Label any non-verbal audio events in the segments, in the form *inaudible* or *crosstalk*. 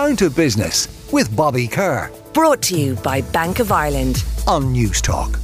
Down to Business with Bobby Kerr Brought to you by Bank of Ireland. on Newstalk.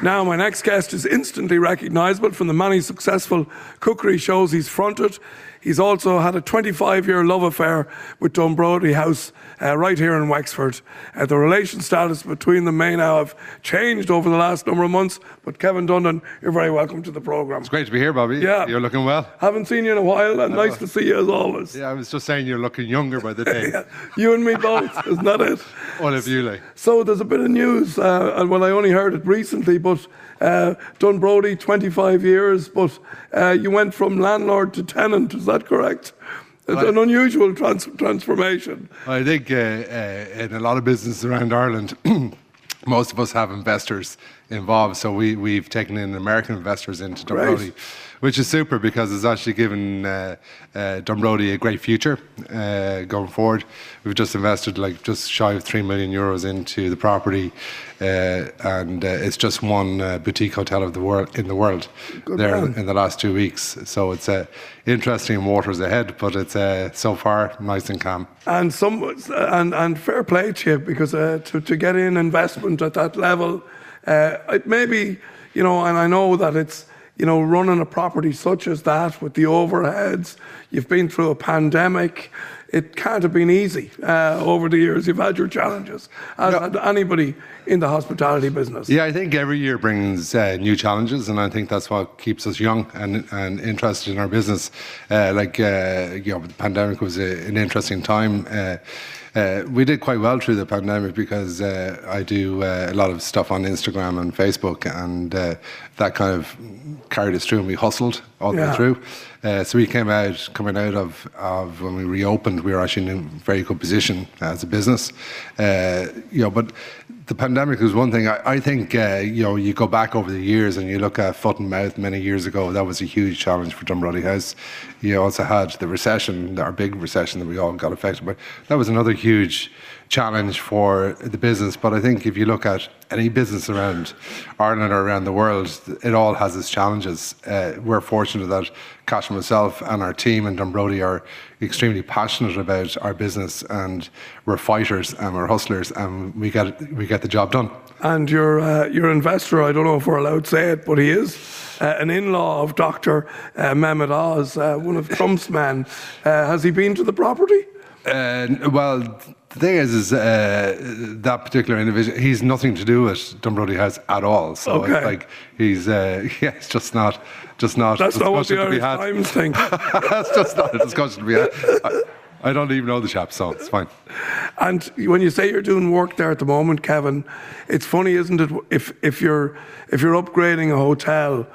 Now, my next guest is instantly recognisable from the many successful cookery shows he's fronted. He's also had a 25 year love affair with Dunbrody House uh, right here in Wexford. Uh, the relation status between them may now have changed over the last number of months, but Kevin Dundon, you're very welcome to the programme. It's great to be here, Bobby. Yeah. You're looking well. Haven't seen you in a while, and nice to see you as always. Yeah, I was just saying you're looking younger by the day. *laughs* You and me both, *laughs* isn't that it? All of you, like. So there's a bit of news, uh, and well, I only heard it recently, but uh, Dunbrody, 25 years, but uh, you went from landlord to tenant, is that correct? It's an unusual trans- transformation. I think uh, uh, in a lot of businesses around Ireland, *clears throat* most of us have investors involved. So we, we've taken in American investors into Dunbrody, Right. which is super because it's actually given uh, uh, Dunbrody a great future uh, going forward. We've just invested like just shy of 3 million euros into the property. Uh, and uh, it's just one uh, boutique hotel of the world in the world there man. in the last two weeks. So it's uh, interesting waters ahead, but it's uh, so far nice and calm. And some and, and fair play to you because uh, to, to get in investment at that level, uh, it maybe you know, and I know that it's you know running a property such as that with the overheads. You've been through a pandemic. It can't have been easy uh, over the years. You've had your challenges, as had anybody in the hospitality business. Yeah, I think every year brings uh, new challenges, and I think that's what keeps us young and, and interested in our business. Uh, like, uh, you know, the pandemic was a, an interesting time. Uh, we did quite well through the pandemic because uh, I do uh, a lot of stuff on Instagram and Facebook, and uh, that kind of carried us through, and we hustled all the Yeah. way through. Uh, so we came out, coming out of, of when we reopened, we were actually in a very good position as a business. Uh, you know, but the pandemic was one thing. I, I think uh, you know you go back over the years and you look at foot and mouth many years ago. That was a huge challenge for Dunbrody House. You also had the recession, our big recession that we all got affected by. That was another huge challenge for the business. But I think if you look at any business around Ireland or around the world, it all has its challenges. Uh, we're fortunate that Cash and myself and our team in Dunbrody are extremely passionate about our business, and we're fighters and we're hustlers, and we get we get the job done. And your uh, your investor, I don't know if we're allowed to say it, but he is uh, an in-law of Dr. Uh, Mehmet Oz, uh, one of Trump's men. Uh, has he been to the property? Uh, well, the thing is, is uh, that particular individual, he's nothing to do with Dunbrody House at all. So Okay. it's like he's, uh, *laughs* yeah, it's just not, just not. That's not what the discussion to be Irish had. Times think. *laughs* That's just not a discussion to be had. I, I don't even know the chap, so it's fine. And when you say you're doing work there at the moment, Kevin, it's funny, isn't it? If if you're if you're upgrading a hotel,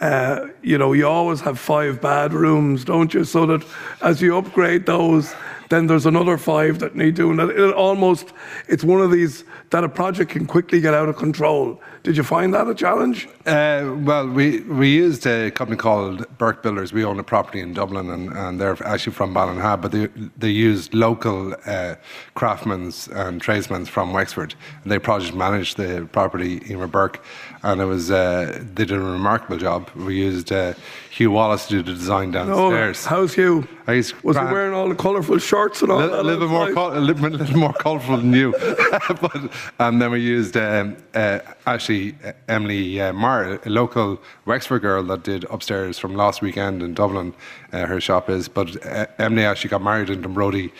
uh, you know you always have five bad rooms, don't you? So that as you upgrade those, then there's another five that need doing. It It almost it's one of these that a project can quickly get out of control. Did you find that a challenge? Uh, well, we, we used a company called Burke Builders. We own a property in Dublin, and, and they're actually from Ballinhab, but they, they used local uh, craftsmen and tradesmen from Wexford. And they project managed the property in Burke, and it was uh, they did a remarkable job. We used uh, Hugh Wallace to do the design downstairs. Oh, downstairs. how's Hugh? Was he wearing all the colourful shorts and all A that? little, bit more, col- a *laughs* little, more colourful than you. *laughs* but, and then we used um, uh, actually uh, Emily uh, Marr, a local Wexford girl that did upstairs from last weekend in Dublin. Uh, her shop is, but uh, Emily actually got married in Dunbrody.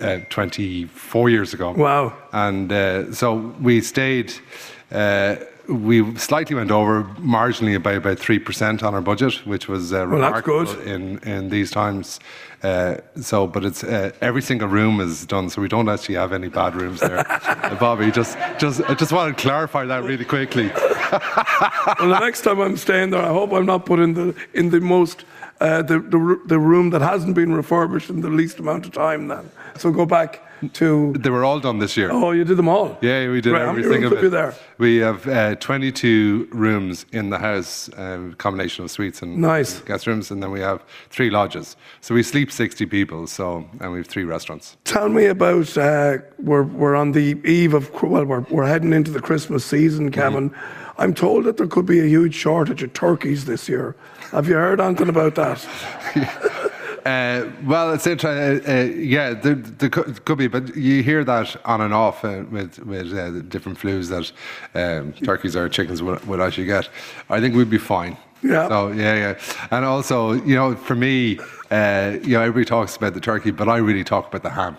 Uh, 24 years ago. Wow. And uh, so we stayed, we slightly went over marginally by about 3% on our budget, which was uh, Well, remarkable good. in, in these times. Uh, so, but it's uh, every single room is done, so we don't actually have any bad rooms there. Uh, *laughs* Bobby, just, just, I just want to clarify that really quickly. *laughs* Well, the next time I'm staying there, I hope I'm not put in the in the most uh, the, the the room that hasn't been refurbished in the least amount of time. Then, so go back to. They were all done this year. Oh, you did them all. Yeah, we did Right, how every many rooms there? We have uh, 22 rooms in the house, um, combination of suites and Nice. guest rooms, and then we have three lodges. So we sleep 60 people. So and we have three restaurants. Tell me about. Uh, we're we're on the eve of well, we're we're heading into the Christmas season, Mm-hmm. Kevin. I'm told that there could be a huge shortage of turkeys this year. Have you heard anything about that? *laughs* Uh, well, it's interesting. Uh, uh, yeah, there, there could, be, but you hear that on and off uh, with with uh, the different flus that um, turkeys or chickens would, would actually get. I think we'd be fine. Yeah. So yeah, yeah, and also, you know, for me, uh, you know, everybody talks about the turkey, but I really talk about the ham.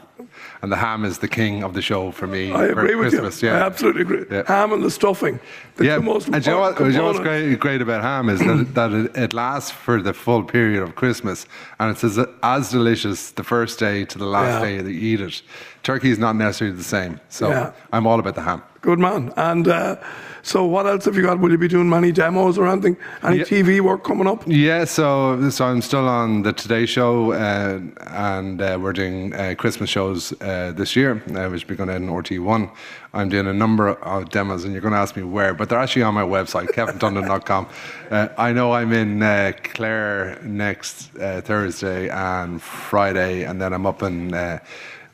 And the ham is the king of the show for me. I for agree with Christmas. you. Yeah. I absolutely agree. Yeah. Ham and the stuffing. The yeah, two most and do you know, what, important you know what's great, great about ham is that, that it, it lasts for the full period of Christmas, and it's as, as delicious the first day to the last Yeah. day that you eat it. Turkey is not necessarily the same, so. I'm all about the ham. Good man. And uh, so, what else have you got? Will you be doing many demos or anything? Any Yeah. TV work coming up? Yeah, so so I'm still on the Today Show, uh, and uh, we're doing uh, Christmas shows uh, this year, uh, which will be going to end in RT1. I'm doing a number of demos, and you're going to ask me where, but they're actually on my website, kevindundon.com. *laughs* Uh, I know I'm in uh, Clare next uh, Thursday and Friday, and then I'm up in uh,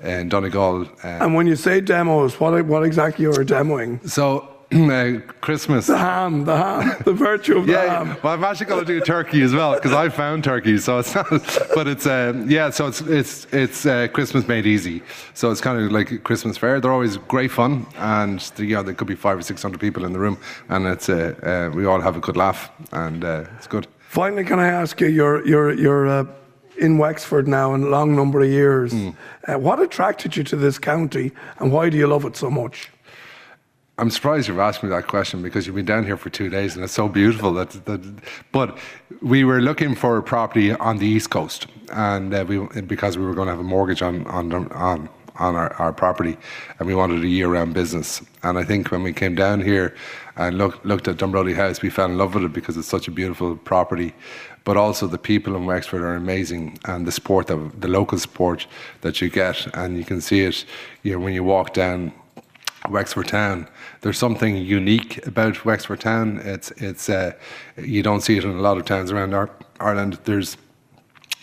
in Donegal. Uh, And when you say demos, what what exactly you are demoing? so *clears throat* uh, Christmas. The ham, the ham, the virtue of the Yeah, ham. well, I'm actually going to do turkey as well because I found turkey. So it's not, *laughs* but it's um, yeah. So it's it's it's uh, Christmas made easy. So it's kind of like a Christmas fair. They're always great fun, and the, you know there could be five or six hundred people in the room, and it's uh, uh, we all have a good laugh, and uh, it's good. Finally, can I ask you? You're you're uh, in Wexford now in a long number of years. Hmm. Uh, what attracted you to this county, and why do you love it so much? I'm surprised you've asked me that question because you've been down here for two days and it's so beautiful. That, that but we were looking for a property on the east coast, and uh, we because we were going to have a mortgage on on on on our, our property, and we wanted a year-round business. And I think when we came down here and looked looked at Dunbrody House, we fell in love with it because it's such a beautiful property. But also the people in Wexford are amazing, and the sport that the local sport that you get, and you can see it. You know when you walk down Wexford Town. There's something unique about Wexford Town. It's it's uh, you don't see it in a lot of towns around Ar- Ireland. There's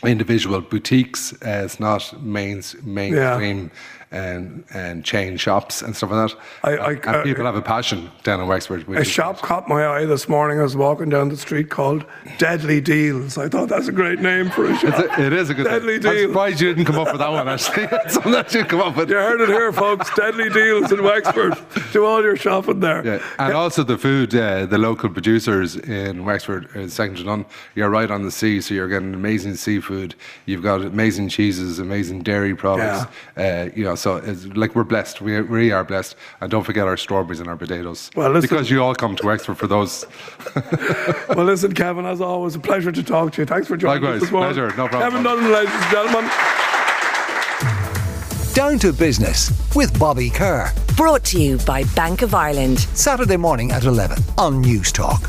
individual boutiques. Uh, it's not main mainstream and and chain shops and stuff like that. I- I- and I- people have a passion down in Wexford. A is- shop caught my eye this morning. I was walking down the street called Deadly Deals. I thought that's a great name for a shop. It's a, it is a good. Deadly I'm surprised you didn't come up with that one. Actually, *laughs* something that you come up with. You heard it here, folks. Deadly Deals in Wexford. Do all your shopping there. Yeah, and also the food, uh, the local producers in Wexford, uh, second to none. You're right on the sea, so you're getting amazing seafood. You've got amazing cheeses, amazing dairy products. Uh, you know, so it's like we're blessed. We, we are blessed, and don't forget our strawberries and our potatoes. Well, listen- because you all come to Wexford for those. *laughs* Well, listen, Kevin, as always, a pleasure to talk to you. Thanks for joining Likewise, us this morning. pleasure, no problem. Kevin Dunn, ladies and gentlemen. Down to business with Bobby Kerr. Brought to you by Bank of Ireland. Saturday morning at 11 on Newstalk.